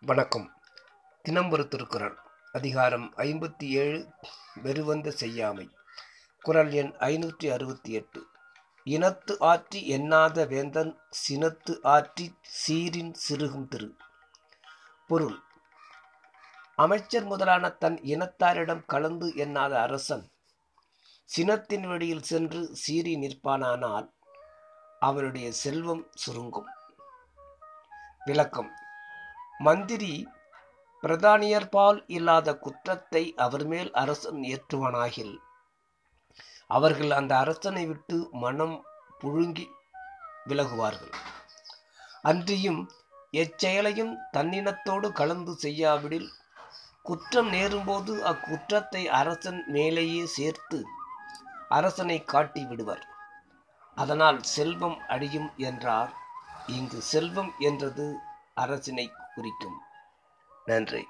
வணக்கம். தினம்பரு திருக்குறள் அதிகாரம் ஐம்பத்தி ஏழு வெறுவந்த செய்யாமை. குரல் எண் ஐநூற்றி அறுபத்தி எட்டு இனத்து ஆற்றி எண்ணாத வேந்தன் சினத்து ஆற்றி சீரின் சிறுகும் திரு. பொருள். அமைச்சர் முதலான தன் இனத்தாரிடம் கலந்து எண்ணாத அரசன் சினத்தின் வழியில் சென்று சீறி நிற்பானானால் அவனுடைய செல்வம் சுருங்கும். விளக்கம். மந்திரி பிரதானியர்பால் இல்லாத குற்றத்தை அவர் மேல் அரசன் ஏற்றுவானாகில் அவர்கள் அந்த அரசனை விட்டு மனம் புழுங்கி விலகுவார்கள். அன்றியும் எச்செயலையும் தன்னினத்தோடு கலந்து செய்யாவிடில் குற்றம் நேரும்போது அக்குற்றத்தை அரசன் மேலேயே சேர்த்து அரசனை காட்டி விடுவர். அதனால் செல்வம் அழியும் என்றார். இங்கு செல்வம் என்றது அரசினை குறிக்கும். நன்றி.